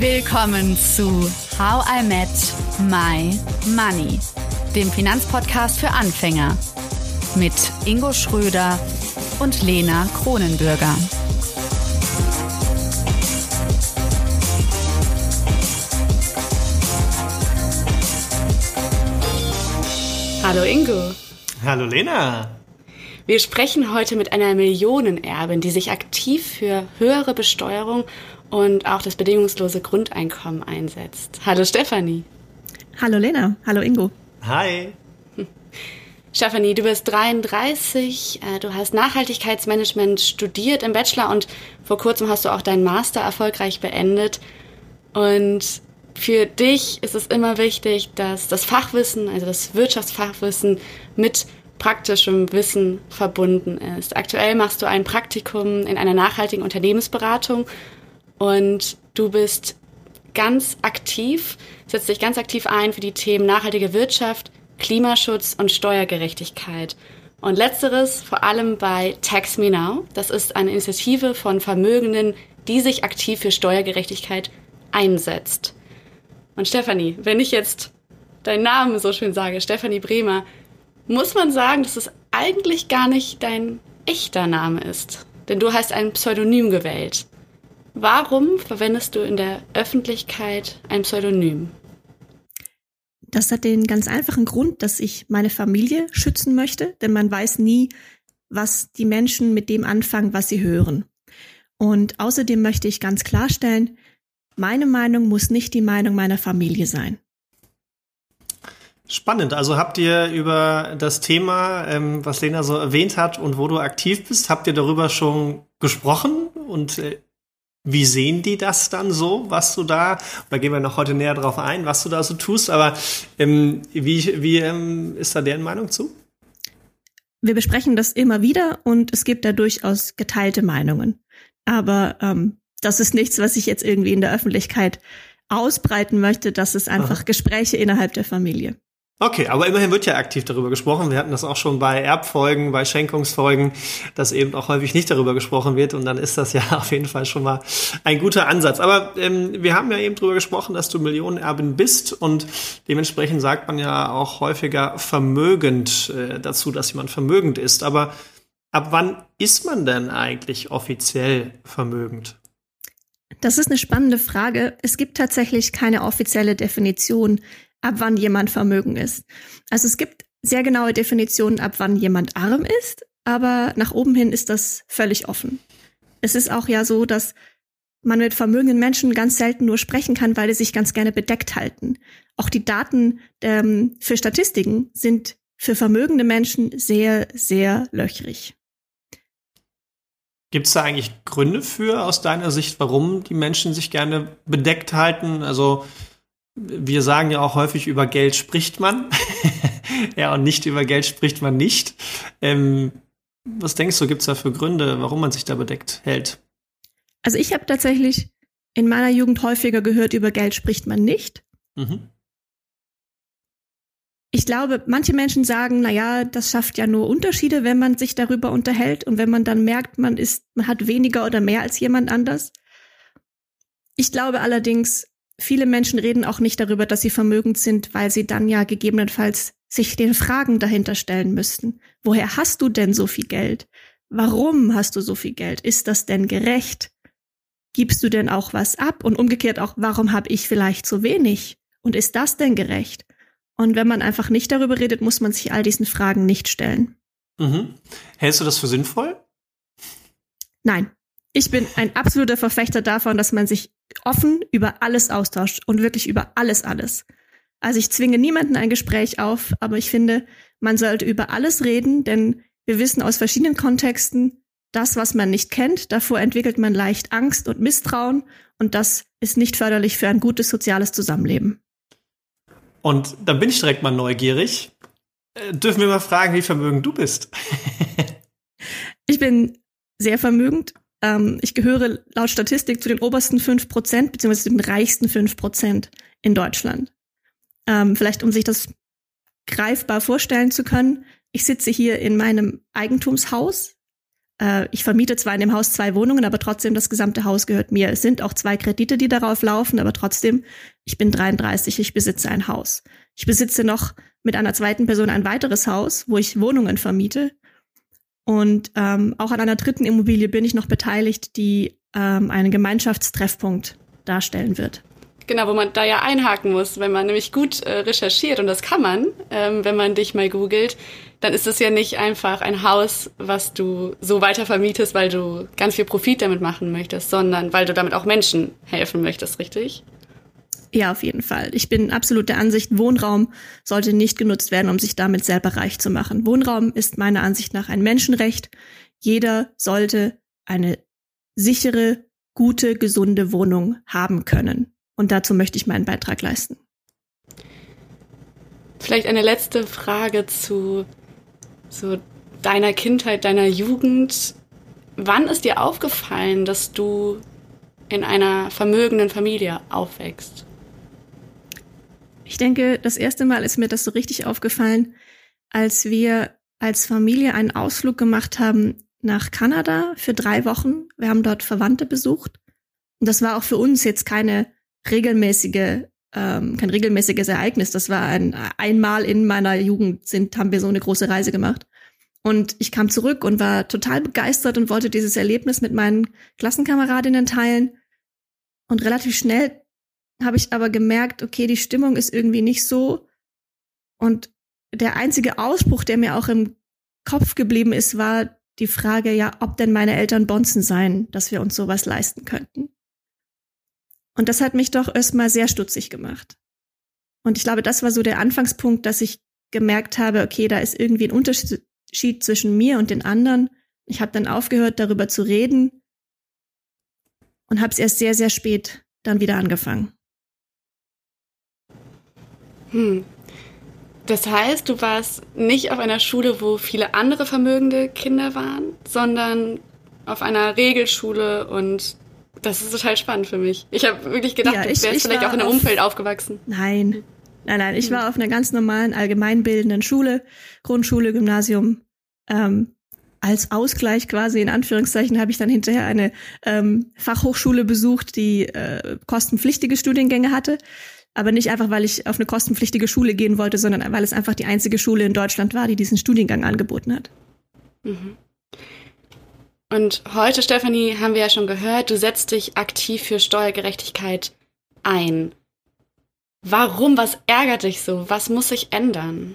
Willkommen zu How I Met My Money, dem Finanzpodcast für Anfänger mit Ingo Schröder und Lena Kronenbürger. Hallo Ingo. Hallo Lena. Wir sprechen heute mit einer Millionenerbin, die sich aktiv für höhere Besteuerung und auch das bedingungslose Grundeinkommen einsetzt. Hallo Stefanie. Hallo Lena. Hallo Ingo. Hi. Stefanie, du bist 33, äh, du hast Nachhaltigkeitsmanagement studiert im Bachelor und vor kurzem hast du auch deinen Master erfolgreich beendet. Und für dich ist es immer wichtig, dass das Fachwissen, also das Wirtschaftsfachwissen mit praktischem Wissen verbunden ist. Aktuell machst du ein Praktikum in einer nachhaltigen Unternehmensberatung und du bist ganz aktiv, setzt dich ganz aktiv ein für die Themen nachhaltige Wirtschaft, Klimaschutz und Steuergerechtigkeit. Und letzteres vor allem bei Tax Me Now. Das ist eine Initiative von Vermögenden, die sich aktiv für Steuergerechtigkeit einsetzt. Und Stefanie, wenn ich jetzt deinen Namen so schön sage, Stefanie Bremer, muss man sagen, dass es eigentlich gar nicht dein echter Name ist. Denn du hast ein Pseudonym gewählt. Warum verwendest du in der Öffentlichkeit ein Pseudonym? Das hat den ganz einfachen Grund, dass ich meine Familie schützen möchte, denn man weiß nie, was die Menschen mit dem anfangen, was sie hören. Und außerdem möchte ich ganz klarstellen, meine Meinung muss nicht die Meinung meiner Familie sein. Spannend. Also habt ihr über das Thema, ähm, was Lena so erwähnt hat und wo du aktiv bist, habt ihr darüber schon gesprochen? Und äh, wie sehen die das dann so, was du da, da gehen wir noch heute näher drauf ein, was du da so tust, aber ähm, wie, wie ähm, ist da deren Meinung zu? Wir besprechen das immer wieder und es gibt da durchaus geteilte Meinungen. Aber ähm, das ist nichts, was ich jetzt irgendwie in der Öffentlichkeit ausbreiten möchte. Das ist einfach Aha. Gespräche innerhalb der Familie. Okay, aber immerhin wird ja aktiv darüber gesprochen. Wir hatten das auch schon bei Erbfolgen, bei Schenkungsfolgen, dass eben auch häufig nicht darüber gesprochen wird. Und dann ist das ja auf jeden Fall schon mal ein guter Ansatz. Aber ähm, wir haben ja eben darüber gesprochen, dass du Millionenerbin bist und dementsprechend sagt man ja auch häufiger vermögend äh, dazu, dass jemand vermögend ist. Aber ab wann ist man denn eigentlich offiziell vermögend? Das ist eine spannende Frage. Es gibt tatsächlich keine offizielle Definition ab wann jemand Vermögen ist. Also es gibt sehr genaue Definitionen, ab wann jemand arm ist, aber nach oben hin ist das völlig offen. Es ist auch ja so, dass man mit vermögenden Menschen ganz selten nur sprechen kann, weil sie sich ganz gerne bedeckt halten. Auch die Daten ähm, für Statistiken sind für vermögende Menschen sehr, sehr löchrig. Gibt es da eigentlich Gründe für aus deiner Sicht, warum die Menschen sich gerne bedeckt halten? Also wir sagen ja auch häufig, über Geld spricht man. ja, und nicht über Geld spricht man nicht. Ähm, was denkst du, gibt es da für Gründe, warum man sich da bedeckt hält? Also ich habe tatsächlich in meiner Jugend häufiger gehört, über Geld spricht man nicht. Mhm. Ich glaube, manche Menschen sagen, na ja, das schafft ja nur Unterschiede, wenn man sich darüber unterhält und wenn man dann merkt, man ist, man hat weniger oder mehr als jemand anders. Ich glaube allerdings, viele Menschen reden auch nicht darüber, dass sie vermögend sind, weil sie dann ja gegebenenfalls sich den Fragen dahinter stellen müssten. Woher hast du denn so viel Geld? Warum hast du so viel Geld? Ist das denn gerecht? Gibst du denn auch was ab? Und umgekehrt auch, warum habe ich vielleicht zu wenig? Und ist das denn gerecht? Und wenn man einfach nicht darüber redet, muss man sich all diesen Fragen nicht stellen. Mhm. Hältst du das für sinnvoll? Nein. Ich bin ein absoluter Verfechter davon, dass man sich offen über alles austauscht und wirklich über alles, alles. Also ich zwinge niemanden ein Gespräch auf, aber ich finde, man sollte über alles reden, denn wir wissen aus verschiedenen Kontexten, das, was man nicht kennt, davor entwickelt man leicht Angst und Misstrauen und das ist nicht förderlich für ein gutes soziales Zusammenleben. Und dann bin ich direkt mal neugierig. Äh, dürfen wir mal fragen, wie vermögend du bist? ich bin sehr vermögend. Ähm, ich gehöre laut Statistik zu den obersten fünf Prozent, beziehungsweise den reichsten fünf Prozent in Deutschland. Ähm, vielleicht, um sich das greifbar vorstellen zu können. Ich sitze hier in meinem Eigentumshaus, äh, ich vermiete zwar in dem Haus zwei Wohnungen, aber trotzdem das gesamte Haus gehört mir. Es sind auch zwei Kredite, die darauf laufen, aber trotzdem, ich bin 33, ich besitze ein Haus. Ich besitze noch mit einer zweiten Person ein weiteres Haus, wo ich Wohnungen vermiete. Und ähm, auch an einer dritten Immobilie bin ich noch beteiligt, die ähm, einen Gemeinschaftstreffpunkt darstellen wird. Genau, wo man da ja einhaken muss, wenn man nämlich gut äh, recherchiert, und das kann man, ähm, wenn man dich mal googelt, dann ist es ja nicht einfach ein Haus, was du so weiter vermietest, weil du ganz viel Profit damit machen möchtest, sondern weil du damit auch Menschen helfen möchtest, richtig? Ja, auf jeden Fall. Ich bin absolut der Ansicht, Wohnraum sollte nicht genutzt werden, um sich damit selber reich zu machen. Wohnraum ist meiner Ansicht nach ein Menschenrecht. Jeder sollte eine sichere, gute, gesunde Wohnung haben können. Und dazu möchte ich meinen Beitrag leisten. Vielleicht eine letzte Frage zu so deiner Kindheit, deiner Jugend. Wann ist dir aufgefallen, dass du in einer vermögenden Familie aufwächst? Ich denke, das erste Mal ist mir das so richtig aufgefallen, als wir als Familie einen Ausflug gemacht haben nach Kanada für drei Wochen. Wir haben dort Verwandte besucht. Und das war auch für uns jetzt keine regelmäßige, ähm, kein regelmäßiges Ereignis. Das war ein einmal in meiner Jugend sind, haben wir so eine große Reise gemacht. Und ich kam zurück und war total begeistert und wollte dieses Erlebnis mit meinen Klassenkameradinnen teilen. Und relativ schnell habe ich aber gemerkt, okay, die Stimmung ist irgendwie nicht so. Und der einzige Ausspruch, der mir auch im Kopf geblieben ist, war die Frage, ja, ob denn meine Eltern Bonzen seien, dass wir uns sowas leisten könnten. Und das hat mich doch erstmal sehr stutzig gemacht. Und ich glaube, das war so der Anfangspunkt, dass ich gemerkt habe, okay, da ist irgendwie ein Unterschied zwischen mir und den anderen. Ich habe dann aufgehört, darüber zu reden und habe es erst sehr, sehr spät dann wieder angefangen. Hm. Das heißt, du warst nicht auf einer Schule, wo viele andere vermögende Kinder waren, sondern auf einer Regelschule und das ist total spannend für mich. Ich habe wirklich gedacht, ja, ich, du wärst vielleicht auch in einem Umfeld aufgewachsen. Nein. Nein, nein, ich hm. war auf einer ganz normalen, allgemeinbildenden Schule, Grundschule, Gymnasium. Ähm, als Ausgleich quasi in Anführungszeichen habe ich dann hinterher eine ähm, Fachhochschule besucht, die äh, kostenpflichtige Studiengänge hatte. Aber nicht einfach, weil ich auf eine kostenpflichtige Schule gehen wollte, sondern weil es einfach die einzige Schule in Deutschland war, die diesen Studiengang angeboten hat. Mhm. Und heute, Stefanie, haben wir ja schon gehört, du setzt dich aktiv für Steuergerechtigkeit ein. Warum? Was ärgert dich so? Was muss sich ändern?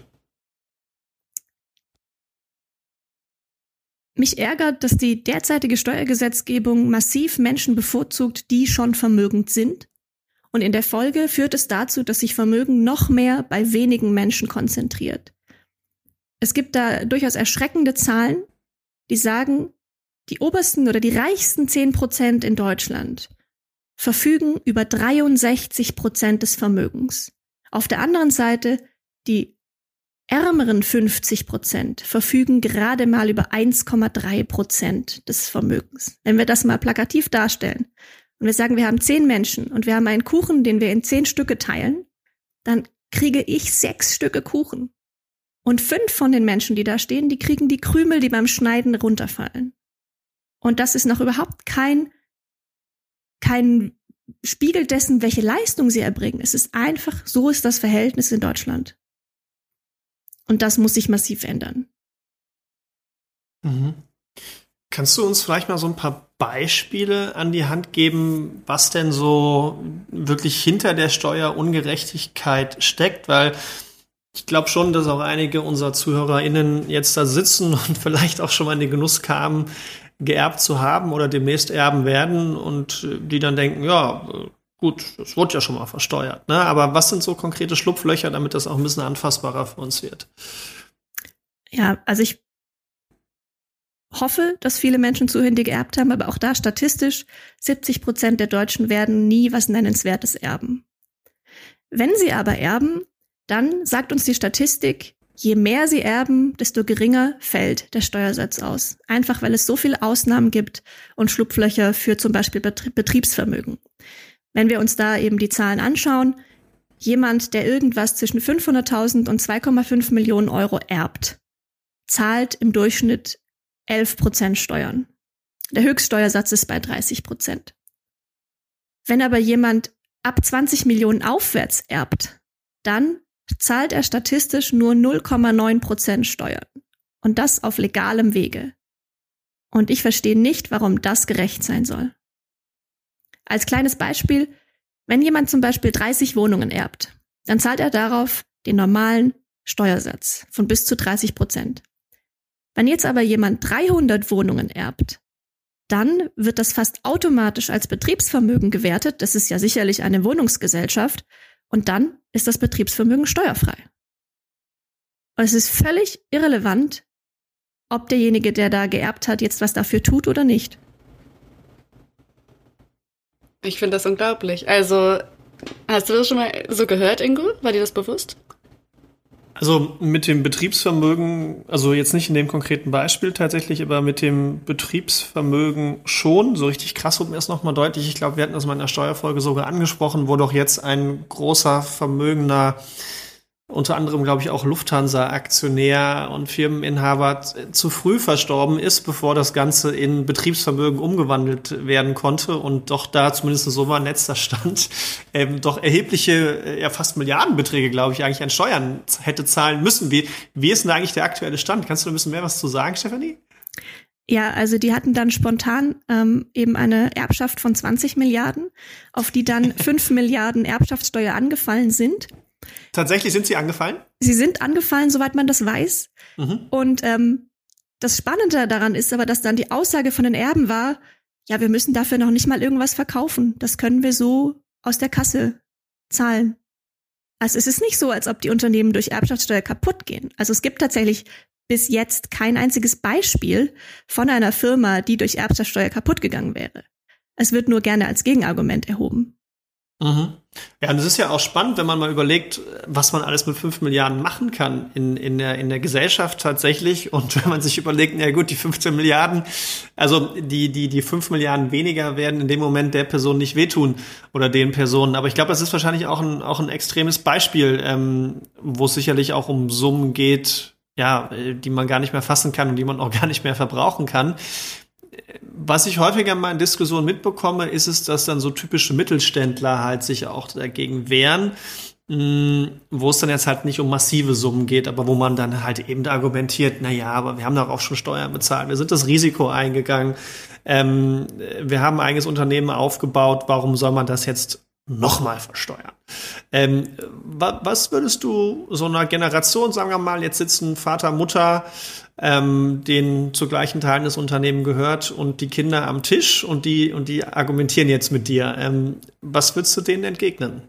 Mich ärgert, dass die derzeitige Steuergesetzgebung massiv Menschen bevorzugt, die schon vermögend sind. Und in der Folge führt es dazu, dass sich Vermögen noch mehr bei wenigen Menschen konzentriert. Es gibt da durchaus erschreckende Zahlen, die sagen, die obersten oder die reichsten 10 Prozent in Deutschland verfügen über 63 Prozent des Vermögens. Auf der anderen Seite die ärmeren 50 Prozent verfügen gerade mal über 1,3 Prozent des Vermögens. Wenn wir das mal plakativ darstellen und wir sagen, wir haben zehn Menschen und wir haben einen Kuchen, den wir in zehn Stücke teilen, dann kriege ich sechs Stücke Kuchen. Und fünf von den Menschen, die da stehen, die kriegen die Krümel, die beim Schneiden runterfallen. Und das ist noch überhaupt kein, kein Spiegel dessen, welche Leistung sie erbringen. Es ist einfach, so ist das Verhältnis in Deutschland. Und das muss sich massiv ändern. Mhm. Kannst du uns vielleicht mal so ein paar Beispiele an die Hand geben, was denn so wirklich hinter der Steuerungerechtigkeit steckt? Weil ich glaube schon, dass auch einige unserer ZuhörerInnen jetzt da sitzen und vielleicht auch schon mal in den Genuss kamen, geerbt zu haben oder demnächst erben werden und die dann denken, ja, gut, das wurde ja schon mal versteuert. Ne? Aber was sind so konkrete Schlupflöcher, damit das auch ein bisschen anfassbarer für uns wird? Ja, also ich hoffe, dass viele Menschen zuhören, die geerbt haben, aber auch da statistisch 70 Prozent der Deutschen werden nie was Nennenswertes erben. Wenn sie aber erben, dann sagt uns die Statistik, Je mehr sie erben, desto geringer fällt der Steuersatz aus. Einfach weil es so viele Ausnahmen gibt und Schlupflöcher für zum Beispiel Betriebsvermögen. Wenn wir uns da eben die Zahlen anschauen, jemand, der irgendwas zwischen 500.000 und 2,5 Millionen Euro erbt, zahlt im Durchschnitt 11 Prozent Steuern. Der Höchststeuersatz ist bei 30 Prozent. Wenn aber jemand ab 20 Millionen aufwärts erbt, dann zahlt er statistisch nur 0,9 Prozent Steuern. Und das auf legalem Wege. Und ich verstehe nicht, warum das gerecht sein soll. Als kleines Beispiel, wenn jemand zum Beispiel 30 Wohnungen erbt, dann zahlt er darauf den normalen Steuersatz von bis zu 30 Prozent. Wenn jetzt aber jemand 300 Wohnungen erbt, dann wird das fast automatisch als Betriebsvermögen gewertet. Das ist ja sicherlich eine Wohnungsgesellschaft. Und dann ist das Betriebsvermögen steuerfrei. Und es ist völlig irrelevant, ob derjenige, der da geerbt hat, jetzt was dafür tut oder nicht. Ich finde das unglaublich. Also, hast du das schon mal so gehört, Ingo? War dir das bewusst? Also mit dem Betriebsvermögen, also jetzt nicht in dem konkreten Beispiel tatsächlich, aber mit dem Betriebsvermögen schon. So richtig krass wurde mir das nochmal deutlich. Ich glaube, wir hatten das mal in der Steuerfolge sogar angesprochen, wo doch jetzt ein großer Vermögender unter anderem, glaube ich, auch Lufthansa-Aktionär und Firmeninhaber zu früh verstorben ist, bevor das Ganze in Betriebsvermögen umgewandelt werden konnte und doch da zumindest so war letzter Stand, ähm, doch erhebliche, äh, ja fast Milliardenbeträge, glaube ich, eigentlich an Steuern hätte zahlen müssen. Wie, wie ist denn eigentlich der aktuelle Stand? Kannst du ein bisschen mehr was zu sagen, Stefanie? Ja, also die hatten dann spontan ähm, eben eine Erbschaft von 20 Milliarden, auf die dann 5 Milliarden Erbschaftssteuer angefallen sind. Tatsächlich sind sie angefallen? Sie sind angefallen, soweit man das weiß. Mhm. Und ähm, das Spannende daran ist aber, dass dann die Aussage von den Erben war, ja, wir müssen dafür noch nicht mal irgendwas verkaufen. Das können wir so aus der Kasse zahlen. Also es ist nicht so, als ob die Unternehmen durch Erbschaftssteuer kaputt gehen. Also es gibt tatsächlich bis jetzt kein einziges Beispiel von einer Firma, die durch Erbschaftssteuer kaputt gegangen wäre. Es wird nur gerne als Gegenargument erhoben. Mhm. Ja, und es ist ja auch spannend, wenn man mal überlegt, was man alles mit fünf Milliarden machen kann in, in, der, in der Gesellschaft tatsächlich. Und wenn man sich überlegt, ja gut, die 15 Milliarden, also die, die, die fünf Milliarden weniger werden in dem Moment der Person nicht wehtun oder den Personen. Aber ich glaube, das ist wahrscheinlich auch ein, auch ein extremes Beispiel, ähm, wo es sicherlich auch um Summen geht, ja, die man gar nicht mehr fassen kann und die man auch gar nicht mehr verbrauchen kann was ich häufiger mal in Diskussionen mitbekomme, ist es, dass dann so typische Mittelständler halt sich auch dagegen wehren, mh, wo es dann jetzt halt nicht um massive Summen geht, aber wo man dann halt eben argumentiert, na ja, aber wir haben doch auch schon Steuern bezahlt, wir sind das Risiko eingegangen, ähm, wir haben ein eigenes Unternehmen aufgebaut, warum soll man das jetzt nochmal versteuern. Ähm, wa was würdest du so einer Generation, sagen wir mal, jetzt sitzen Vater, Mutter, ähm, denen zu gleichen Teilen des Unternehmens gehört und die Kinder am Tisch und die, und die argumentieren jetzt mit dir. Ähm, was würdest du denen entgegnen?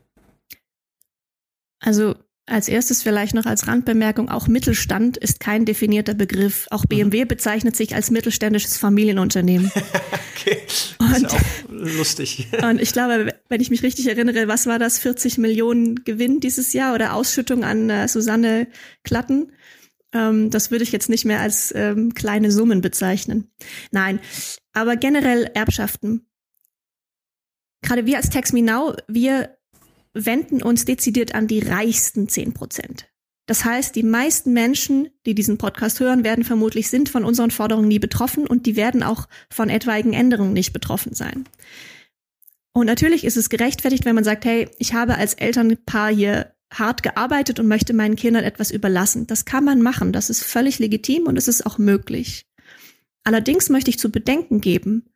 Also als erstes vielleicht noch als Randbemerkung, auch Mittelstand ist kein definierter Begriff. Auch BMW mhm. bezeichnet sich als mittelständisches Familienunternehmen. okay, und, ist auch lustig. und ich glaube, wenn ich mich richtig erinnere, was war das? 40 Millionen Gewinn dieses Jahr oder Ausschüttung an äh, Susanne Klatten? Ähm, das würde ich jetzt nicht mehr als ähm, kleine Summen bezeichnen. Nein, aber generell Erbschaften. Gerade wir als Tax Me Now, wir wenden uns dezidiert an die reichsten 10 Prozent. Das heißt, die meisten Menschen, die diesen Podcast hören, werden vermutlich sind von unseren Forderungen nie betroffen und die werden auch von etwaigen Änderungen nicht betroffen sein. Und natürlich ist es gerechtfertigt, wenn man sagt, hey, ich habe als Elternpaar hier hart gearbeitet und möchte meinen Kindern etwas überlassen. Das kann man machen, das ist völlig legitim und es ist auch möglich. Allerdings möchte ich zu bedenken geben,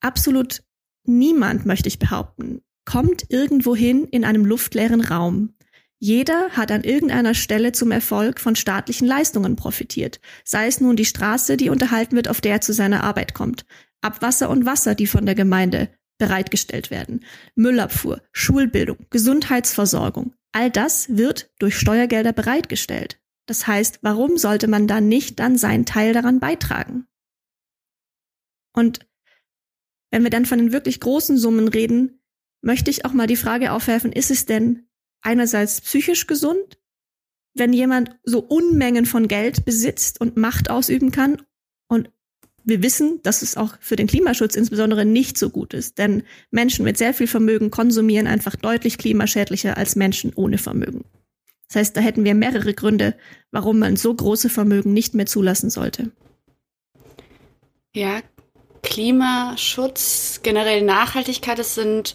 absolut niemand, möchte ich behaupten, kommt irgendwohin in einem luftleeren Raum. Jeder hat an irgendeiner Stelle zum Erfolg von staatlichen Leistungen profitiert, sei es nun die Straße, die unterhalten wird, auf der er zu seiner Arbeit kommt, Abwasser und Wasser, die von der Gemeinde bereitgestellt werden, Müllabfuhr, Schulbildung, Gesundheitsversorgung, all das wird durch Steuergelder bereitgestellt. Das heißt, warum sollte man dann nicht dann seinen Teil daran beitragen? Und wenn wir dann von den wirklich großen Summen reden, möchte ich auch mal die Frage aufwerfen, ist es denn einerseits psychisch gesund, wenn jemand so Unmengen von Geld besitzt und Macht ausüben kann wir wissen, dass es auch für den Klimaschutz insbesondere nicht so gut ist, denn Menschen mit sehr viel Vermögen konsumieren einfach deutlich klimaschädlicher als Menschen ohne Vermögen. Das heißt, da hätten wir mehrere Gründe, warum man so große Vermögen nicht mehr zulassen sollte. Ja, Klimaschutz, generell Nachhaltigkeit, das sind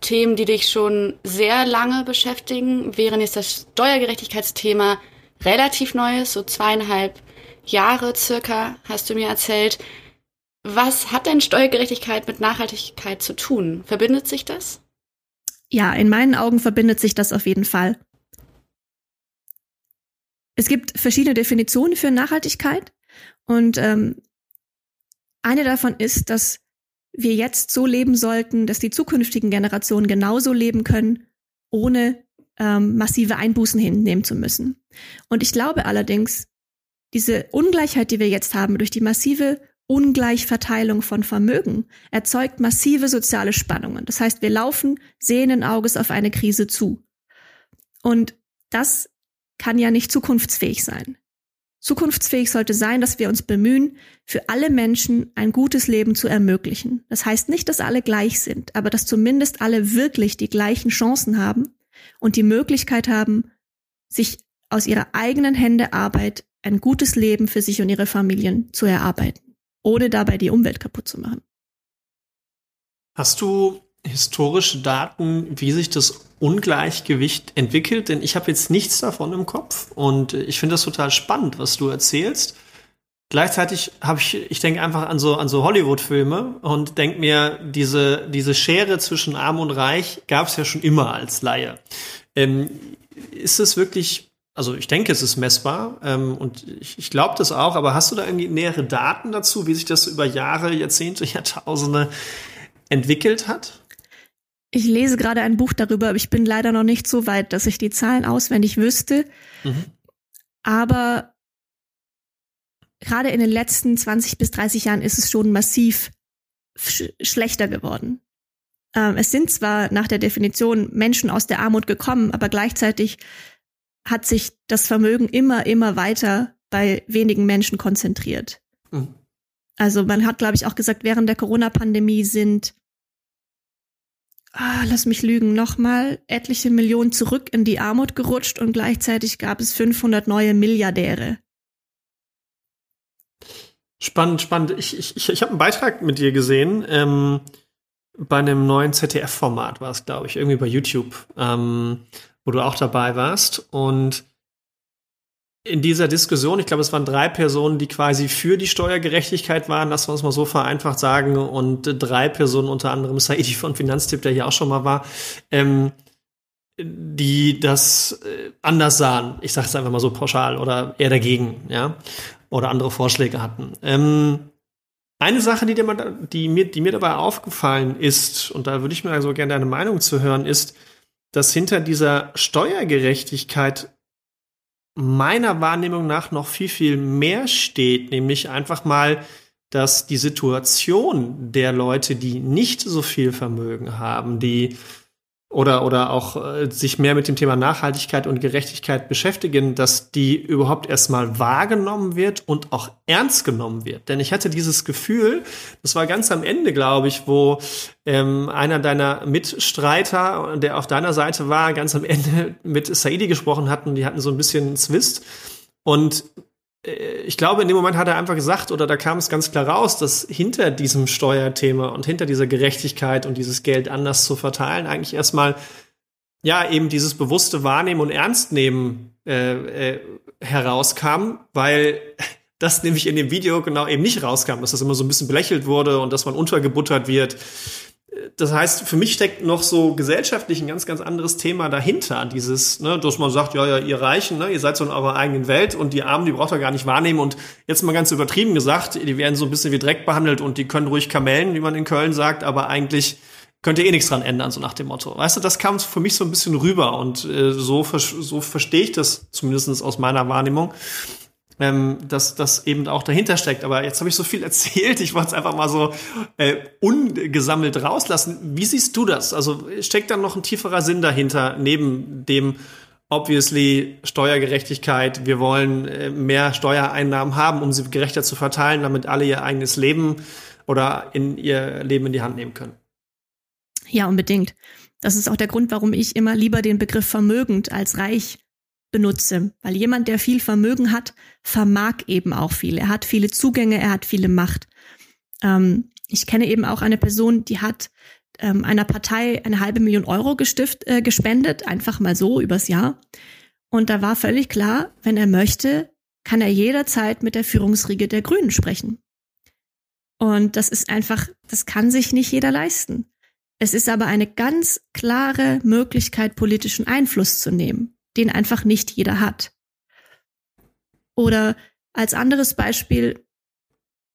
Themen, die dich schon sehr lange beschäftigen, während jetzt das Steuergerechtigkeitsthema relativ neu ist, so zweieinhalb Jahre circa, hast du mir erzählt. Was hat denn Steuergerechtigkeit mit Nachhaltigkeit zu tun? Verbindet sich das? Ja, in meinen Augen verbindet sich das auf jeden Fall. Es gibt verschiedene Definitionen für Nachhaltigkeit und ähm, eine davon ist, dass wir jetzt so leben sollten, dass die zukünftigen Generationen genauso leben können, ohne ähm, massive Einbußen hinnehmen zu müssen. Und ich glaube allerdings, diese Ungleichheit, die wir jetzt haben, durch die massive Ungleichverteilung von Vermögen, erzeugt massive soziale Spannungen. Das heißt, wir laufen sehenden Auges auf eine Krise zu. Und das kann ja nicht zukunftsfähig sein. Zukunftsfähig sollte sein, dass wir uns bemühen, für alle Menschen ein gutes Leben zu ermöglichen. Das heißt nicht, dass alle gleich sind, aber dass zumindest alle wirklich die gleichen Chancen haben und die Möglichkeit haben, sich aus ihrer eigenen Hände Arbeit ein gutes Leben für sich und ihre Familien zu erarbeiten, ohne dabei die Umwelt kaputt zu machen. Hast du historische Daten, wie sich das Ungleichgewicht entwickelt? Denn ich habe jetzt nichts davon im Kopf und ich finde das total spannend, was du erzählst. Gleichzeitig habe ich, ich denke einfach an so an so Hollywood-Filme und denke mir, diese diese Schere zwischen Arm und Reich gab es ja schon immer als Laie. Ähm, ist es wirklich also ich denke, es ist messbar ähm, und ich, ich glaube das auch, aber hast du da irgendwie nähere Daten dazu, wie sich das über Jahre, Jahrzehnte, Jahrtausende entwickelt hat? Ich lese gerade ein Buch darüber, aber ich bin leider noch nicht so weit, dass ich die Zahlen auswendig wüsste. Mhm. Aber gerade in den letzten 20 bis 30 Jahren ist es schon massiv sch schlechter geworden. Ähm, es sind zwar nach der Definition Menschen aus der Armut gekommen, aber gleichzeitig hat sich das Vermögen immer, immer weiter bei wenigen Menschen konzentriert. Mhm. Also man hat, glaube ich, auch gesagt, während der Corona-Pandemie sind ah, lass mich lügen, nochmal etliche Millionen zurück in die Armut gerutscht und gleichzeitig gab es 500 neue Milliardäre. Spannend, spannend. Ich, ich, ich, ich habe einen Beitrag mit dir gesehen. Ähm, bei einem neuen ZDF-Format war es, glaube ich, irgendwie bei YouTube, ähm, wo du auch dabei warst. Und in dieser Diskussion, ich glaube, es waren drei Personen, die quasi für die Steuergerechtigkeit waren, lassen wir uns mal so vereinfacht sagen, und drei Personen, unter anderem Saidi von Finanztipp, der hier auch schon mal war, ähm, die das äh, anders sahen. Ich sage es einfach mal so pauschal oder eher dagegen, ja, oder andere Vorschläge hatten. Ähm, eine Sache, die, die, mir, die mir dabei aufgefallen ist, und da würde ich mir also gerne deine Meinung zu hören, ist, dass hinter dieser Steuergerechtigkeit meiner Wahrnehmung nach noch viel, viel mehr steht, nämlich einfach mal, dass die Situation der Leute, die nicht so viel Vermögen haben, die oder, oder auch äh, sich mehr mit dem Thema Nachhaltigkeit und Gerechtigkeit beschäftigen, dass die überhaupt erstmal wahrgenommen wird und auch ernst genommen wird. Denn ich hatte dieses Gefühl, das war ganz am Ende, glaube ich, wo ähm, einer deiner Mitstreiter, der auf deiner Seite war, ganz am Ende mit Saidi gesprochen hatten, die hatten so ein bisschen Zwist. Und ich glaube, in dem Moment hat er einfach gesagt, oder da kam es ganz klar raus, dass hinter diesem Steuerthema und hinter dieser Gerechtigkeit und dieses Geld anders zu verteilen, eigentlich erstmal ja eben dieses bewusste Wahrnehmen und Ernstnehmen äh, äh, herauskam, weil das nämlich in dem Video genau eben nicht rauskam, dass das immer so ein bisschen belächelt wurde und dass man untergebuttert wird das heißt, für mich steckt noch so gesellschaftlich ein ganz, ganz anderes Thema dahinter. Dieses, ne, dass man sagt, ja, ja, ihr Reichen, ne, ihr seid so in eurer eigenen Welt und die Armen, die braucht ihr gar nicht wahrnehmen. Und jetzt mal ganz übertrieben gesagt, die werden so ein bisschen wie Dreck behandelt und die können ruhig kamellen, wie man in Köln sagt, aber eigentlich könnt ihr eh nichts dran ändern, so nach dem Motto. Weißt du, das kam für mich so ein bisschen rüber und äh, so, so verstehe ich das zumindest aus meiner Wahrnehmung ähm, dass das eben auch dahinter steckt. Aber jetzt habe ich so viel erzählt, ich wollte es einfach mal so äh, ungesammelt rauslassen. Wie siehst du das? Also steckt da noch ein tieferer Sinn dahinter, neben dem obviously Steuergerechtigkeit. Wir wollen äh, mehr Steuereinnahmen haben, um sie gerechter zu verteilen, damit alle ihr eigenes Leben oder in ihr Leben in die Hand nehmen können. Ja, unbedingt. Das ist auch der Grund, warum ich immer lieber den Begriff vermögend als reich benutze. Weil jemand, der viel Vermögen hat, vermag eben auch viel. Er hat viele Zugänge, er hat viele Macht. Ähm, ich kenne eben auch eine Person, die hat ähm, einer Partei eine halbe Million Euro gestift, äh, gespendet, einfach mal so übers Jahr. Und da war völlig klar, wenn er möchte, kann er jederzeit mit der Führungsriege der Grünen sprechen. Und das ist einfach, das kann sich nicht jeder leisten. Es ist aber eine ganz klare Möglichkeit, politischen Einfluss zu nehmen, den einfach nicht jeder hat. Oder als anderes Beispiel,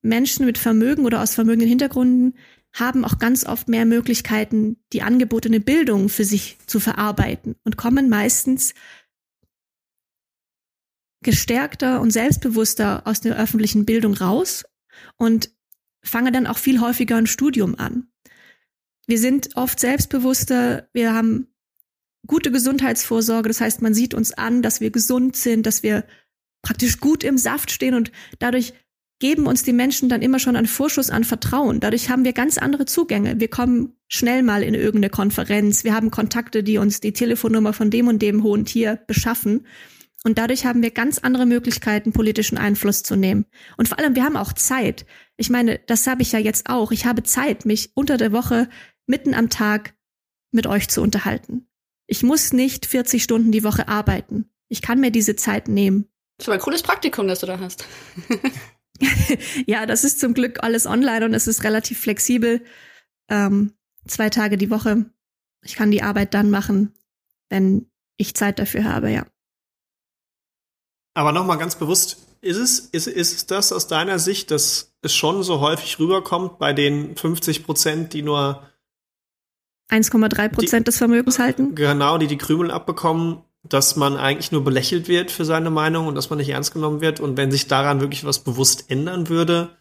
Menschen mit Vermögen oder aus vermögenden Hintergründen haben auch ganz oft mehr Möglichkeiten, die angebotene Bildung für sich zu verarbeiten und kommen meistens gestärkter und selbstbewusster aus der öffentlichen Bildung raus und fangen dann auch viel häufiger ein Studium an. Wir sind oft selbstbewusster, wir haben gute Gesundheitsvorsorge, das heißt, man sieht uns an, dass wir gesund sind, dass wir praktisch gut im Saft stehen und dadurch geben uns die Menschen dann immer schon einen Vorschuss an Vertrauen. Dadurch haben wir ganz andere Zugänge. Wir kommen schnell mal in irgendeine Konferenz. Wir haben Kontakte, die uns die Telefonnummer von dem und dem hohen Tier beschaffen. Und dadurch haben wir ganz andere Möglichkeiten, politischen Einfluss zu nehmen. Und vor allem, wir haben auch Zeit. Ich meine, das habe ich ja jetzt auch. Ich habe Zeit, mich unter der Woche mitten am Tag mit euch zu unterhalten. Ich muss nicht 40 Stunden die Woche arbeiten. Ich kann mir diese Zeit nehmen. Das ist aber ein cooles Praktikum, das du da hast. ja, das ist zum Glück alles online und es ist relativ flexibel. Ähm, zwei Tage die Woche. Ich kann die Arbeit dann machen, wenn ich Zeit dafür habe, ja. Aber nochmal ganz bewusst, ist es, ist, ist es das aus deiner Sicht, dass es schon so häufig rüberkommt bei den 50 Prozent, die nur 1,3 Prozent des Vermögens halten? Genau, die die Krümel abbekommen, dass man eigentlich nur belächelt wird für seine Meinung und dass man nicht ernst genommen wird. Und wenn sich daran wirklich was bewusst ändern würde,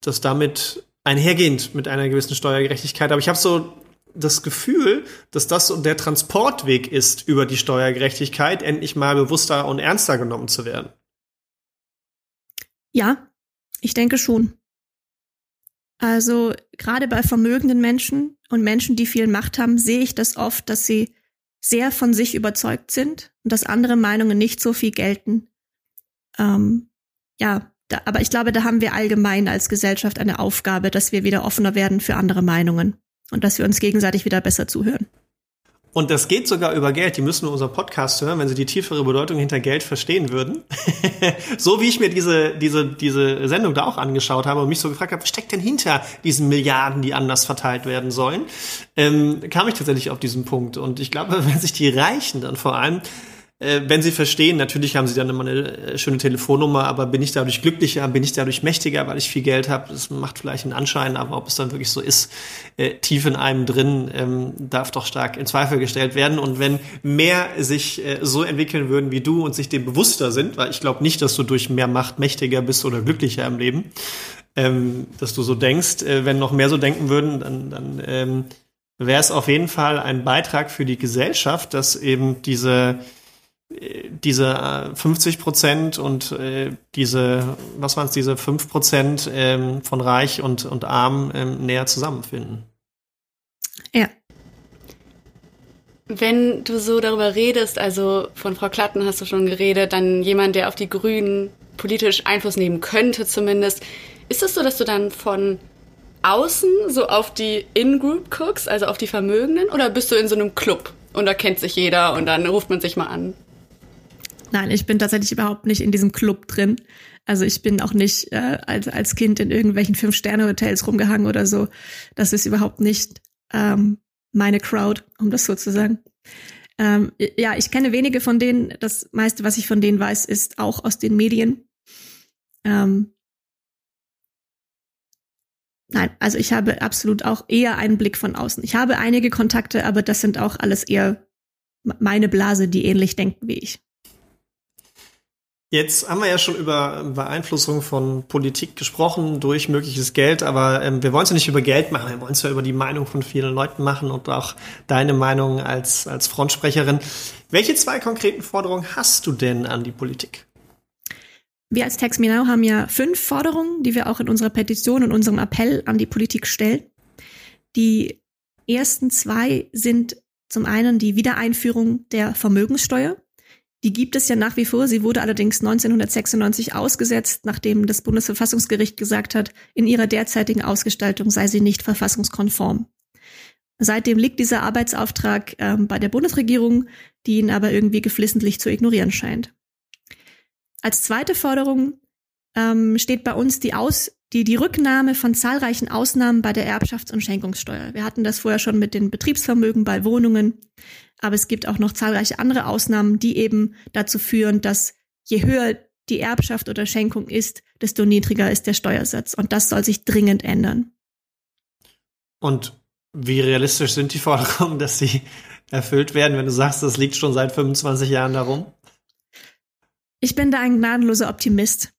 dass damit einhergehend mit einer gewissen Steuergerechtigkeit. Aber ich habe so das Gefühl, dass das so der Transportweg ist über die Steuergerechtigkeit, endlich mal bewusster und ernster genommen zu werden. Ja, ich denke schon. Also gerade bei vermögenden Menschen und Menschen, die viel Macht haben, sehe ich das oft, dass sie sehr von sich überzeugt sind und dass andere Meinungen nicht so viel gelten. Ähm, ja, da, aber ich glaube, da haben wir allgemein als Gesellschaft eine Aufgabe, dass wir wieder offener werden für andere Meinungen und dass wir uns gegenseitig wieder besser zuhören. Und das geht sogar über Geld. Die müssen nur unseren Podcast hören, wenn sie die tiefere Bedeutung hinter Geld verstehen würden. so wie ich mir diese, diese, diese Sendung da auch angeschaut habe und mich so gefragt habe, was steckt denn hinter diesen Milliarden, die anders verteilt werden sollen, ähm, kam ich tatsächlich auf diesen Punkt. Und ich glaube, wenn sich die Reichen dann vor allem wenn sie verstehen, natürlich haben sie dann immer eine äh, schöne Telefonnummer, aber bin ich dadurch glücklicher, bin ich dadurch mächtiger, weil ich viel Geld habe, das macht vielleicht einen Anschein, aber ob es dann wirklich so ist, äh, tief in einem drin, ähm, darf doch stark in Zweifel gestellt werden. Und wenn mehr sich äh, so entwickeln würden wie du und sich dem bewusster sind, weil ich glaube nicht, dass du durch mehr Macht mächtiger bist oder glücklicher im Leben, ähm, dass du so denkst, äh, wenn noch mehr so denken würden, dann, dann ähm, wäre es auf jeden Fall ein Beitrag für die Gesellschaft, dass eben diese diese 50 äh, Prozent und äh, diese, was waren es, diese 5 Prozent ähm, von Reich und, und Arm ähm, näher zusammenfinden. Ja. Wenn du so darüber redest, also von Frau Klatten hast du schon geredet, dann jemand, der auf die Grünen politisch Einfluss nehmen könnte zumindest, ist es so, dass du dann von außen so auf die In-Group guckst, also auf die Vermögenden, oder bist du in so einem Club und da kennt sich jeder und dann ruft man sich mal an? Nein, ich bin tatsächlich überhaupt nicht in diesem Club drin. Also ich bin auch nicht äh, als, als Kind in irgendwelchen Fünf-Sterne-Hotels rumgehangen oder so. Das ist überhaupt nicht ähm, meine Crowd, um das so zu sagen. Ähm, ja, ich kenne wenige von denen. Das meiste, was ich von denen weiß, ist auch aus den Medien. Ähm, nein, also ich habe absolut auch eher einen Blick von außen. Ich habe einige Kontakte, aber das sind auch alles eher meine Blase, die ähnlich denken wie ich. Jetzt haben wir ja schon über Beeinflussung von Politik gesprochen durch mögliches Geld, aber ähm, wir wollen es ja nicht über Geld machen, wir wollen es ja über die Meinung von vielen Leuten machen und auch deine Meinung als, als Frontsprecherin. Welche zwei konkreten Forderungen hast du denn an die Politik? Wir als Tax Me Now haben ja fünf Forderungen, die wir auch in unserer Petition und unserem Appell an die Politik stellen. Die ersten zwei sind zum einen die Wiedereinführung der Vermögenssteuer Die gibt es ja nach wie vor. Sie wurde allerdings 1996 ausgesetzt, nachdem das Bundesverfassungsgericht gesagt hat, in ihrer derzeitigen Ausgestaltung sei sie nicht verfassungskonform. Seitdem liegt dieser Arbeitsauftrag äh, bei der Bundesregierung, die ihn aber irgendwie geflissentlich zu ignorieren scheint. Als zweite Forderung ähm, steht bei uns die, Aus die, die Rücknahme von zahlreichen Ausnahmen bei der Erbschafts- und Schenkungssteuer. Wir hatten das vorher schon mit den Betriebsvermögen bei Wohnungen, aber es gibt auch noch zahlreiche andere Ausnahmen, die eben dazu führen, dass je höher die Erbschaft oder Schenkung ist, desto niedriger ist der Steuersatz. Und das soll sich dringend ändern. Und wie realistisch sind die Forderungen, dass sie erfüllt werden, wenn du sagst, das liegt schon seit 25 Jahren darum? Ich bin da ein gnadenloser Optimist.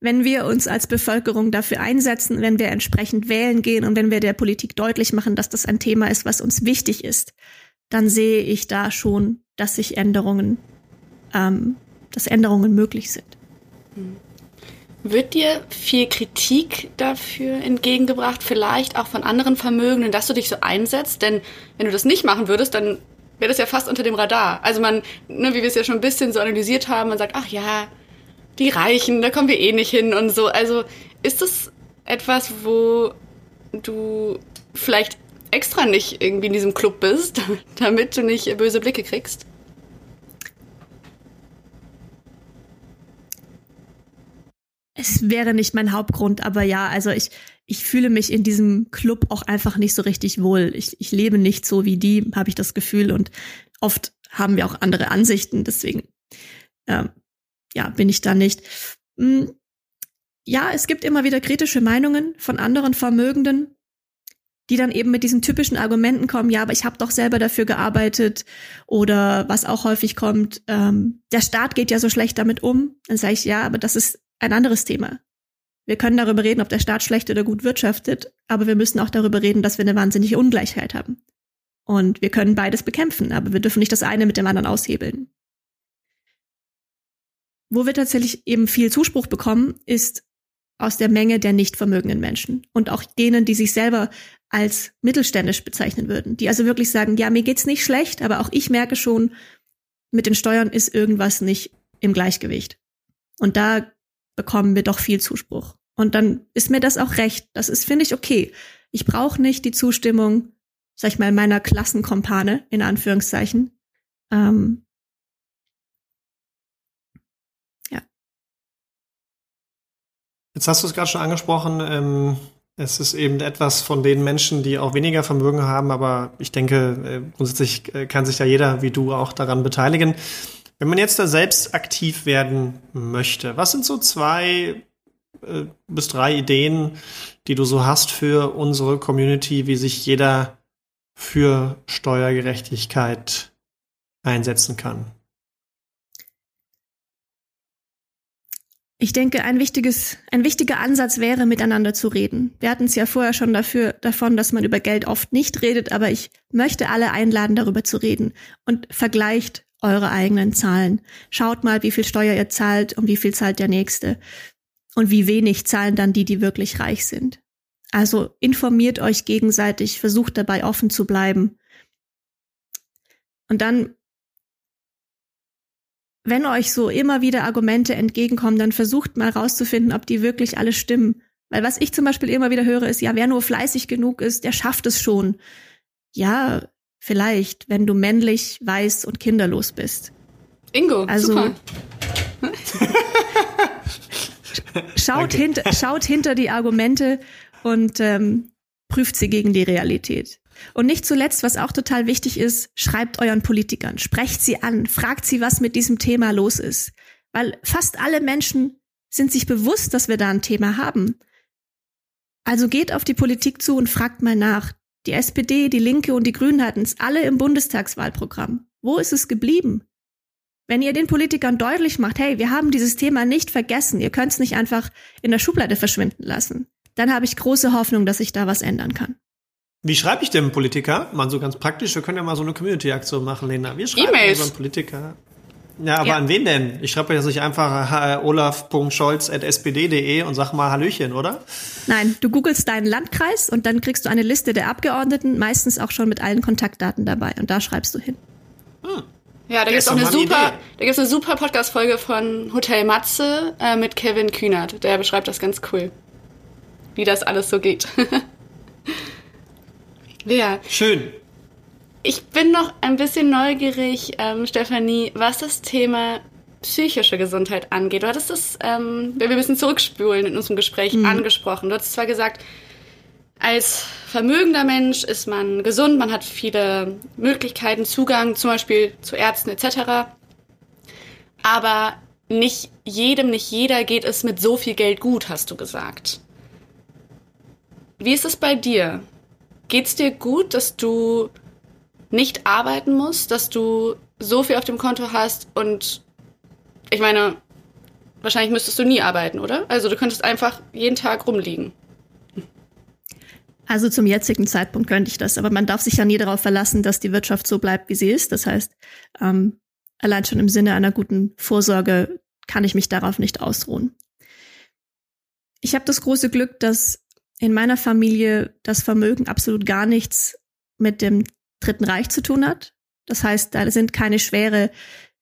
Wenn wir uns als Bevölkerung dafür einsetzen, wenn wir entsprechend wählen gehen und wenn wir der Politik deutlich machen, dass das ein Thema ist, was uns wichtig ist, dann sehe ich da schon, dass sich Änderungen, ähm, dass Änderungen möglich sind. Hm. Wird dir viel Kritik dafür entgegengebracht, vielleicht auch von anderen Vermögenden, dass du dich so einsetzt? Denn wenn du das nicht machen würdest, dann wäre das ja fast unter dem Radar. Also man, ne, wie wir es ja schon ein bisschen so analysiert haben, man sagt, ach ja, die Reichen, da kommen wir eh nicht hin und so. Also ist das etwas, wo du vielleicht extra nicht irgendwie in diesem Club bist, damit du nicht böse Blicke kriegst? Es wäre nicht mein Hauptgrund, aber ja, also ich, ich fühle mich in diesem Club auch einfach nicht so richtig wohl. Ich, ich lebe nicht so wie die, habe ich das Gefühl. Und oft haben wir auch andere Ansichten, deswegen ähm, ja, bin ich da nicht. Hm, ja, es gibt immer wieder kritische Meinungen von anderen Vermögenden, die dann eben mit diesen typischen Argumenten kommen, ja, aber ich habe doch selber dafür gearbeitet oder was auch häufig kommt, ähm, der Staat geht ja so schlecht damit um. Dann sage ich, ja, aber das ist ein anderes Thema. Wir können darüber reden, ob der Staat schlecht oder gut wirtschaftet, aber wir müssen auch darüber reden, dass wir eine wahnsinnige Ungleichheit haben. Und wir können beides bekämpfen, aber wir dürfen nicht das eine mit dem anderen aushebeln. Wo wir tatsächlich eben viel Zuspruch bekommen, ist aus der Menge der nicht vermögenden Menschen und auch denen, die sich selber als mittelständisch bezeichnen würden, die also wirklich sagen, ja, mir geht's nicht schlecht, aber auch ich merke schon, mit den Steuern ist irgendwas nicht im Gleichgewicht. Und da bekommen wir doch viel Zuspruch. Und dann ist mir das auch recht. Das ist, finde ich, okay. Ich brauche nicht die Zustimmung, sag ich mal, meiner Klassenkompane, in Anführungszeichen. Ähm, ja. Jetzt hast du es gerade schon angesprochen. Ähm, es ist eben etwas von den Menschen, die auch weniger Vermögen haben, aber ich denke, äh, grundsätzlich äh, kann sich da jeder wie du auch daran beteiligen. Wenn man jetzt da selbst aktiv werden möchte, was sind so zwei äh, bis drei Ideen, die du so hast für unsere Community, wie sich jeder für Steuergerechtigkeit einsetzen kann? Ich denke, ein wichtiges, ein wichtiger Ansatz wäre, miteinander zu reden. Wir hatten es ja vorher schon dafür, davon, dass man über Geld oft nicht redet, aber ich möchte alle einladen, darüber zu reden und vergleicht eure eigenen Zahlen. Schaut mal, wie viel Steuer ihr zahlt und wie viel zahlt der nächste. Und wie wenig zahlen dann die, die wirklich reich sind. Also informiert euch gegenseitig, versucht dabei offen zu bleiben. Und dann, wenn euch so immer wieder Argumente entgegenkommen, dann versucht mal rauszufinden, ob die wirklich alle stimmen. Weil was ich zum Beispiel immer wieder höre, ist, ja, wer nur fleißig genug ist, der schafft es schon. Ja, Vielleicht, wenn du männlich, weiß und kinderlos bist. Ingo, also, super. schaut, hinter, schaut hinter die Argumente und ähm, prüft sie gegen die Realität. Und nicht zuletzt, was auch total wichtig ist, schreibt euren Politikern, sprecht sie an, fragt sie, was mit diesem Thema los ist. Weil fast alle Menschen sind sich bewusst, dass wir da ein Thema haben. Also geht auf die Politik zu und fragt mal nach. Die SPD, die Linke und die Grünen hatten es alle im Bundestagswahlprogramm. Wo ist es geblieben? Wenn ihr den Politikern deutlich macht, hey, wir haben dieses Thema nicht vergessen, ihr könnt es nicht einfach in der Schublade verschwinden lassen, dann habe ich große Hoffnung, dass sich da was ändern kann. Wie schreibe ich dem Politiker? Mal so ganz praktisch, wir können ja mal so eine Community-Aktion machen, Lena. Wir schreiben e unseren Politiker. Ja, aber ja. an wen denn? Ich schreibe jetzt nicht einfach äh, olaf.scholz.spd.de und sag mal Hallöchen, oder? Nein, du googelst deinen Landkreis und dann kriegst du eine Liste der Abgeordneten, meistens auch schon mit allen Kontaktdaten dabei. Und da schreibst du hin. Hm. Ja, da gibt es auch eine super, da gibt's eine super Podcast-Folge von Hotel Matze äh, mit Kevin Kühnert. Der beschreibt das ganz cool, wie das alles so geht. ja. Schön. Ich bin noch ein bisschen neugierig, ähm, Stefanie, was das Thema psychische Gesundheit angeht. Du hattest das, ähm, wenn wir ein bisschen zurückspülen in unserem Gespräch, mhm. angesprochen. Du hattest zwar gesagt, als vermögender Mensch ist man gesund, man hat viele Möglichkeiten, Zugang zum Beispiel zu Ärzten etc. Aber nicht jedem, nicht jeder geht es mit so viel Geld gut, hast du gesagt. Wie ist es bei dir? Geht es dir gut, dass du nicht arbeiten musst, dass du so viel auf dem Konto hast und ich meine, wahrscheinlich müsstest du nie arbeiten, oder? Also du könntest einfach jeden Tag rumliegen. Also zum jetzigen Zeitpunkt könnte ich das, aber man darf sich ja nie darauf verlassen, dass die Wirtschaft so bleibt, wie sie ist. Das heißt, ähm, allein schon im Sinne einer guten Vorsorge kann ich mich darauf nicht ausruhen. Ich habe das große Glück, dass in meiner Familie das Vermögen absolut gar nichts mit dem Dritten Reich zu tun hat. Das heißt, da sind keine schwere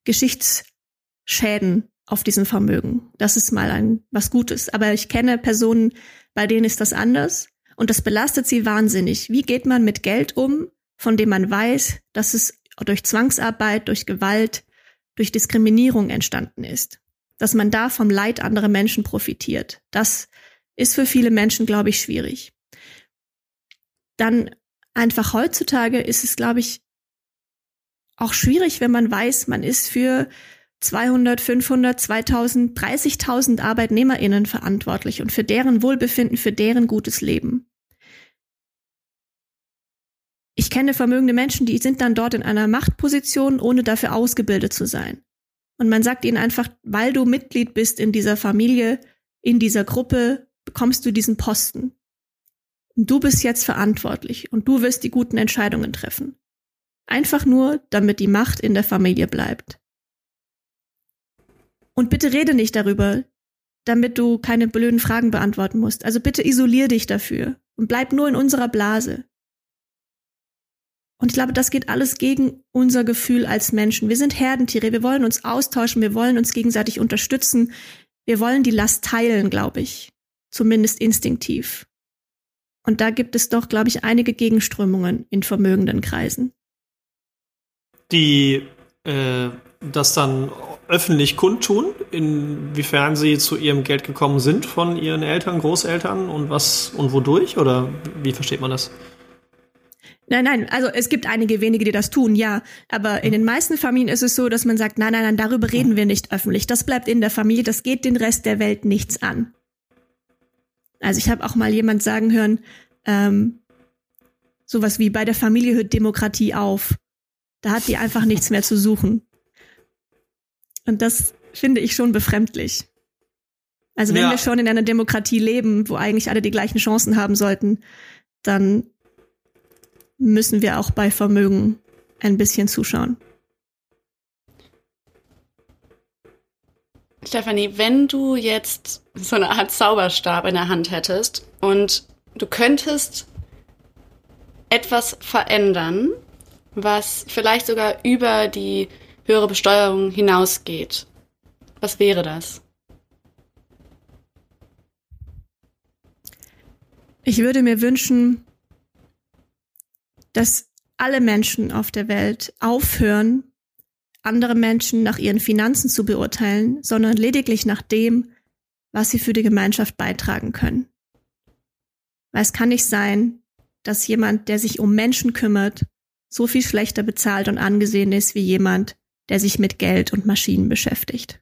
Geschichtsschäden auf diesem Vermögen. Das ist mal ein was Gutes. Aber ich kenne Personen, bei denen ist das anders. Und das belastet sie wahnsinnig. Wie geht man mit Geld um, von dem man weiß, dass es durch Zwangsarbeit, durch Gewalt, durch Diskriminierung entstanden ist? Dass man da vom Leid anderer Menschen profitiert. Das ist für viele Menschen, glaube ich, schwierig. Dann einfach heutzutage ist es, glaube ich, auch schwierig, wenn man weiß, man ist für 200, 500, 2000, 30.000 ArbeitnehmerInnen verantwortlich und für deren Wohlbefinden, für deren gutes Leben. Ich kenne vermögende Menschen, die sind dann dort in einer Machtposition, ohne dafür ausgebildet zu sein. Und man sagt ihnen einfach, weil du Mitglied bist in dieser Familie, in dieser Gruppe, bekommst du diesen Posten. Und du bist jetzt verantwortlich und du wirst die guten Entscheidungen treffen. Einfach nur, damit die Macht in der Familie bleibt. Und bitte rede nicht darüber, damit du keine blöden Fragen beantworten musst. Also bitte isolier dich dafür und bleib nur in unserer Blase. Und ich glaube, das geht alles gegen unser Gefühl als Menschen. Wir sind Herdentiere, wir wollen uns austauschen, wir wollen uns gegenseitig unterstützen, wir wollen die Last teilen, glaube ich. Zumindest instinktiv. Und da gibt es doch, glaube ich, einige Gegenströmungen in vermögenden Kreisen. Die äh, das dann öffentlich kundtun, inwiefern sie zu ihrem Geld gekommen sind von ihren Eltern, Großeltern und was und wodurch? Oder wie versteht man das? Nein, nein, also es gibt einige wenige, die das tun, ja. Aber in den meisten Familien ist es so, dass man sagt, nein, nein, nein, darüber reden wir nicht öffentlich. Das bleibt in der Familie, das geht den Rest der Welt nichts an. Also ich habe auch mal jemand sagen hören, ähm, sowas wie bei der Familie hört Demokratie auf. Da hat die einfach nichts mehr zu suchen. Und das finde ich schon befremdlich. Also wenn ja. wir schon in einer Demokratie leben, wo eigentlich alle die gleichen Chancen haben sollten, dann müssen wir auch bei Vermögen ein bisschen zuschauen. Stefanie, wenn du jetzt so eine Art Zauberstab in der Hand hättest und du könntest etwas verändern, was vielleicht sogar über die höhere Besteuerung hinausgeht. Was wäre das? Ich würde mir wünschen, dass alle Menschen auf der Welt aufhören, andere Menschen nach ihren Finanzen zu beurteilen, sondern lediglich nach dem, was sie für die Gemeinschaft beitragen können. Weil es kann nicht sein, dass jemand, der sich um Menschen kümmert, so viel schlechter bezahlt und angesehen ist wie jemand, der sich mit Geld und Maschinen beschäftigt.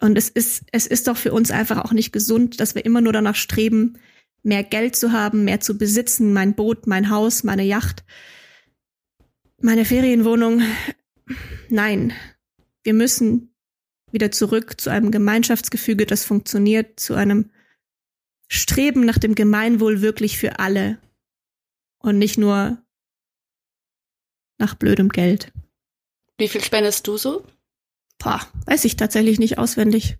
Und es ist, es ist doch für uns einfach auch nicht gesund, dass wir immer nur danach streben, mehr Geld zu haben, mehr zu besitzen, mein Boot, mein Haus, meine Yacht, meine Ferienwohnung. Nein, wir müssen wieder zurück zu einem Gemeinschaftsgefüge, das funktioniert, zu einem Streben nach dem Gemeinwohl wirklich für alle und nicht nur nach blödem Geld. Wie viel spendest du so? Boah, weiß ich tatsächlich nicht auswendig.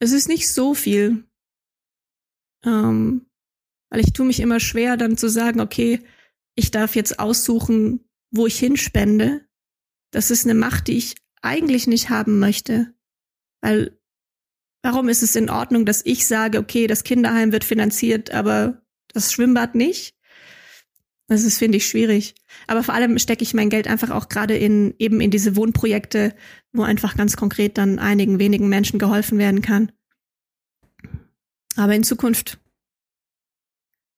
Es ist nicht so viel. Ähm, weil ich tue mich immer schwer, dann zu sagen, okay, ich darf jetzt aussuchen, wo ich hinspende, das ist eine Macht, die ich eigentlich nicht haben möchte. Weil warum ist es in Ordnung, dass ich sage, okay, das Kinderheim wird finanziert, aber das Schwimmbad nicht? Das ist, finde ich, schwierig. Aber vor allem stecke ich mein Geld einfach auch gerade in eben in diese Wohnprojekte, wo einfach ganz konkret dann einigen wenigen Menschen geholfen werden kann. Aber in Zukunft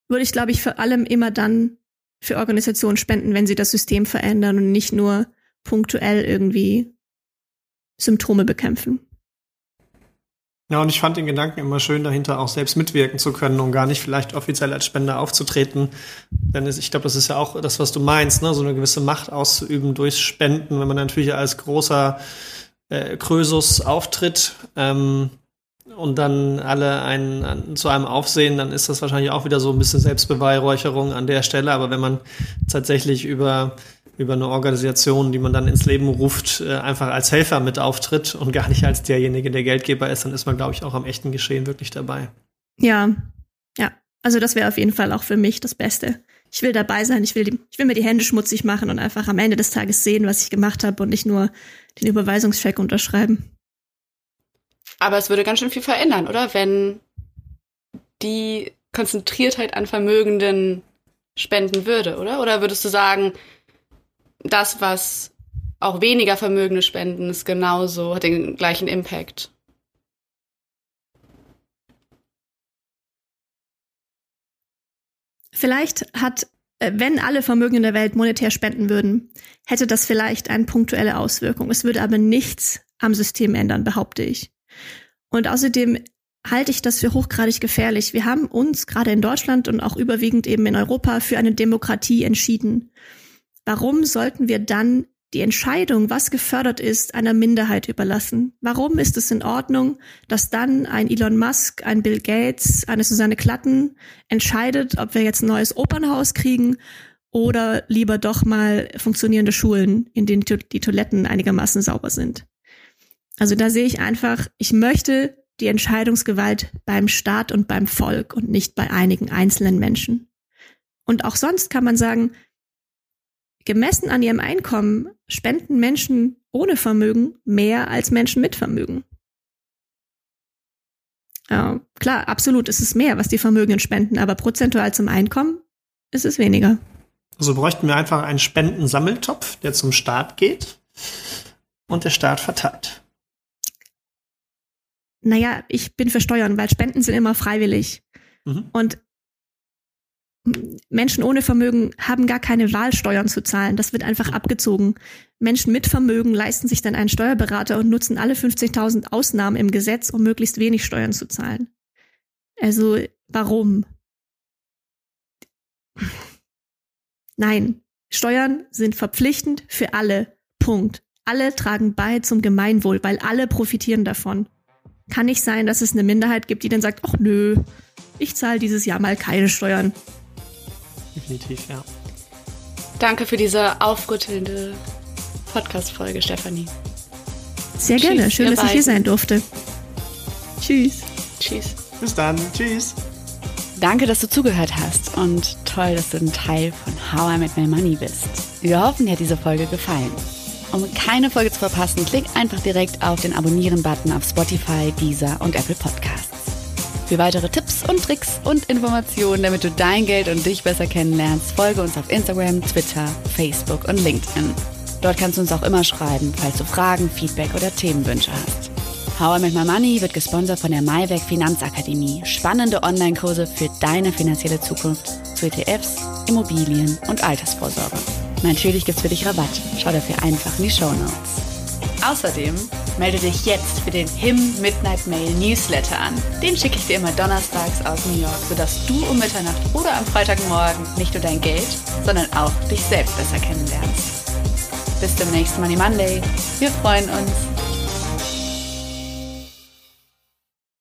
würde ich, glaube ich, vor allem immer dann für Organisationen spenden, wenn sie das System verändern und nicht nur punktuell irgendwie Symptome bekämpfen. Ja, und ich fand den Gedanken immer schön, dahinter auch selbst mitwirken zu können und gar nicht vielleicht offiziell als Spender aufzutreten. Denn ich glaube, das ist ja auch das, was du meinst, ne? so eine gewisse Macht auszuüben durch Spenden, wenn man natürlich als großer äh, Krösus auftritt ähm, und dann alle einen, an, zu einem aufsehen, dann ist das wahrscheinlich auch wieder so ein bisschen Selbstbeweihräucherung an der Stelle. Aber wenn man tatsächlich über über eine Organisation, die man dann ins Leben ruft, äh, einfach als Helfer mit auftritt und gar nicht als derjenige, der Geldgeber ist, dann ist man, glaube ich, auch am echten Geschehen wirklich dabei. Ja, ja. Also das wäre auf jeden Fall auch für mich das Beste. Ich will dabei sein, ich will, die, ich will mir die Hände schmutzig machen und einfach am Ende des Tages sehen, was ich gemacht habe und nicht nur den Überweisungscheck unterschreiben. Aber es würde ganz schön viel verändern, oder? Wenn die Konzentriertheit an Vermögenden spenden würde, oder? Oder würdest du sagen, das, was auch weniger Vermögende spenden, ist genauso, hat den gleichen Impact. Vielleicht hat, äh, wenn alle Vermögenden der Welt monetär spenden würden, hätte das vielleicht eine punktuelle Auswirkung. Es würde aber nichts am System ändern, behaupte ich. Und außerdem halte ich das für hochgradig gefährlich. Wir haben uns gerade in Deutschland und auch überwiegend eben in Europa für eine Demokratie entschieden warum sollten wir dann die Entscheidung, was gefördert ist, einer Minderheit überlassen? Warum ist es in Ordnung, dass dann ein Elon Musk, ein Bill Gates, eine Susanne Klatten entscheidet, ob wir jetzt ein neues Opernhaus kriegen oder lieber doch mal funktionierende Schulen, in denen die Toiletten einigermaßen sauber sind? Also da sehe ich einfach, ich möchte die Entscheidungsgewalt beim Staat und beim Volk und nicht bei einigen einzelnen Menschen. Und auch sonst kann man sagen, Gemessen an ihrem Einkommen spenden Menschen ohne Vermögen mehr als Menschen mit Vermögen. Ja, klar, absolut ist es mehr, was die Vermögenden spenden, aber prozentual zum Einkommen ist es weniger. Also bräuchten wir einfach einen Spendensammeltopf, der zum Staat geht und der Staat verteilt. Naja, ich bin für Steuern, weil Spenden sind immer freiwillig. Mhm. Und Menschen ohne Vermögen haben gar keine Wahl, Steuern zu zahlen. Das wird einfach abgezogen. Menschen mit Vermögen leisten sich dann einen Steuerberater und nutzen alle 50.000 Ausnahmen im Gesetz, um möglichst wenig Steuern zu zahlen. Also, warum? Nein, Steuern sind verpflichtend für alle. Punkt. Alle tragen bei zum Gemeinwohl, weil alle profitieren davon. Kann nicht sein, dass es eine Minderheit gibt, die dann sagt, ach nö, ich zahle dieses Jahr mal keine Steuern definitiv, ja. Danke für diese aufrüttelnde Podcast-Folge, Stefanie. Sehr Tschüss, gerne. Schön, dass beiden. ich hier sein durfte. Tschüss. Tschüss. Bis dann. Tschüss. Danke, dass du zugehört hast und toll, dass du ein Teil von How I Met My Money bist. Wir hoffen, dir hat diese Folge gefallen. Um keine Folge zu verpassen, klick einfach direkt auf den Abonnieren-Button auf Spotify, Deezer und Apple Podcasts. Für weitere Tipps und Tricks und Informationen, damit du dein Geld und dich besser kennenlernst, folge uns auf Instagram, Twitter, Facebook und LinkedIn. Dort kannst du uns auch immer schreiben, falls du Fragen, Feedback oder Themenwünsche hast. How I Make My Money wird gesponsert von der Maiwerk Finanzakademie. Spannende Online-Kurse für deine finanzielle Zukunft zu ETFs, Immobilien und Altersvorsorge. Natürlich gibt's für dich Rabatt. Schau dafür einfach in die Show Notes. Außerdem melde dich jetzt für den HIM Midnight Mail Newsletter an. Den schicke ich dir immer donnerstags aus New York, sodass du um Mitternacht oder am Freitagmorgen nicht nur dein Geld, sondern auch dich selbst besser kennenlernst. Bis zum nächsten Money Monday. Wir freuen uns.